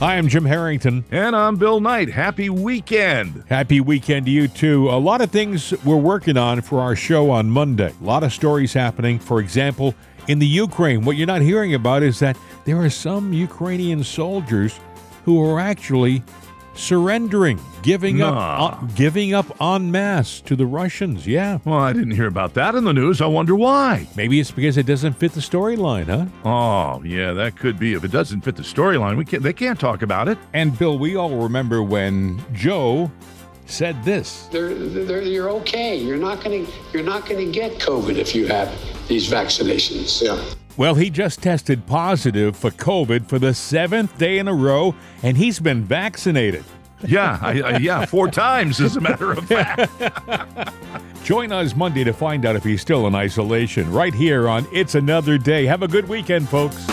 Hi, I'm Jim Harrington. And I'm Bill Knight. Happy weekend. Happy weekend to you, too. A lot of things we're working on for our show on Monday. A lot of stories happening. For example, in the Ukraine, what you're not hearing about is that there are some Ukrainian soldiers who are actually surrendering, giving Nah. up, uh, giving up en masse to the Russians. Yeah, Well, I didn't hear about that in the news. I wonder why. maybe it's because it doesn't fit the storyline, huh? Oh, yeah, that could be. If it doesn't fit the storyline, we can't. They can't talk about it. And Bill, we all remember when Joe said this. They're, they're, you're okay. You're not going to you're not going to get COVID if you have these vaccinations. Yeah. Well, he just tested positive for COVID for the seventh day in a row, and he's been vaccinated. Yeah, I, I, yeah, four times, as a matter of fact. Join us Monday to find out if he's still in isolation, right here on It's Another Day. Have a good weekend, folks.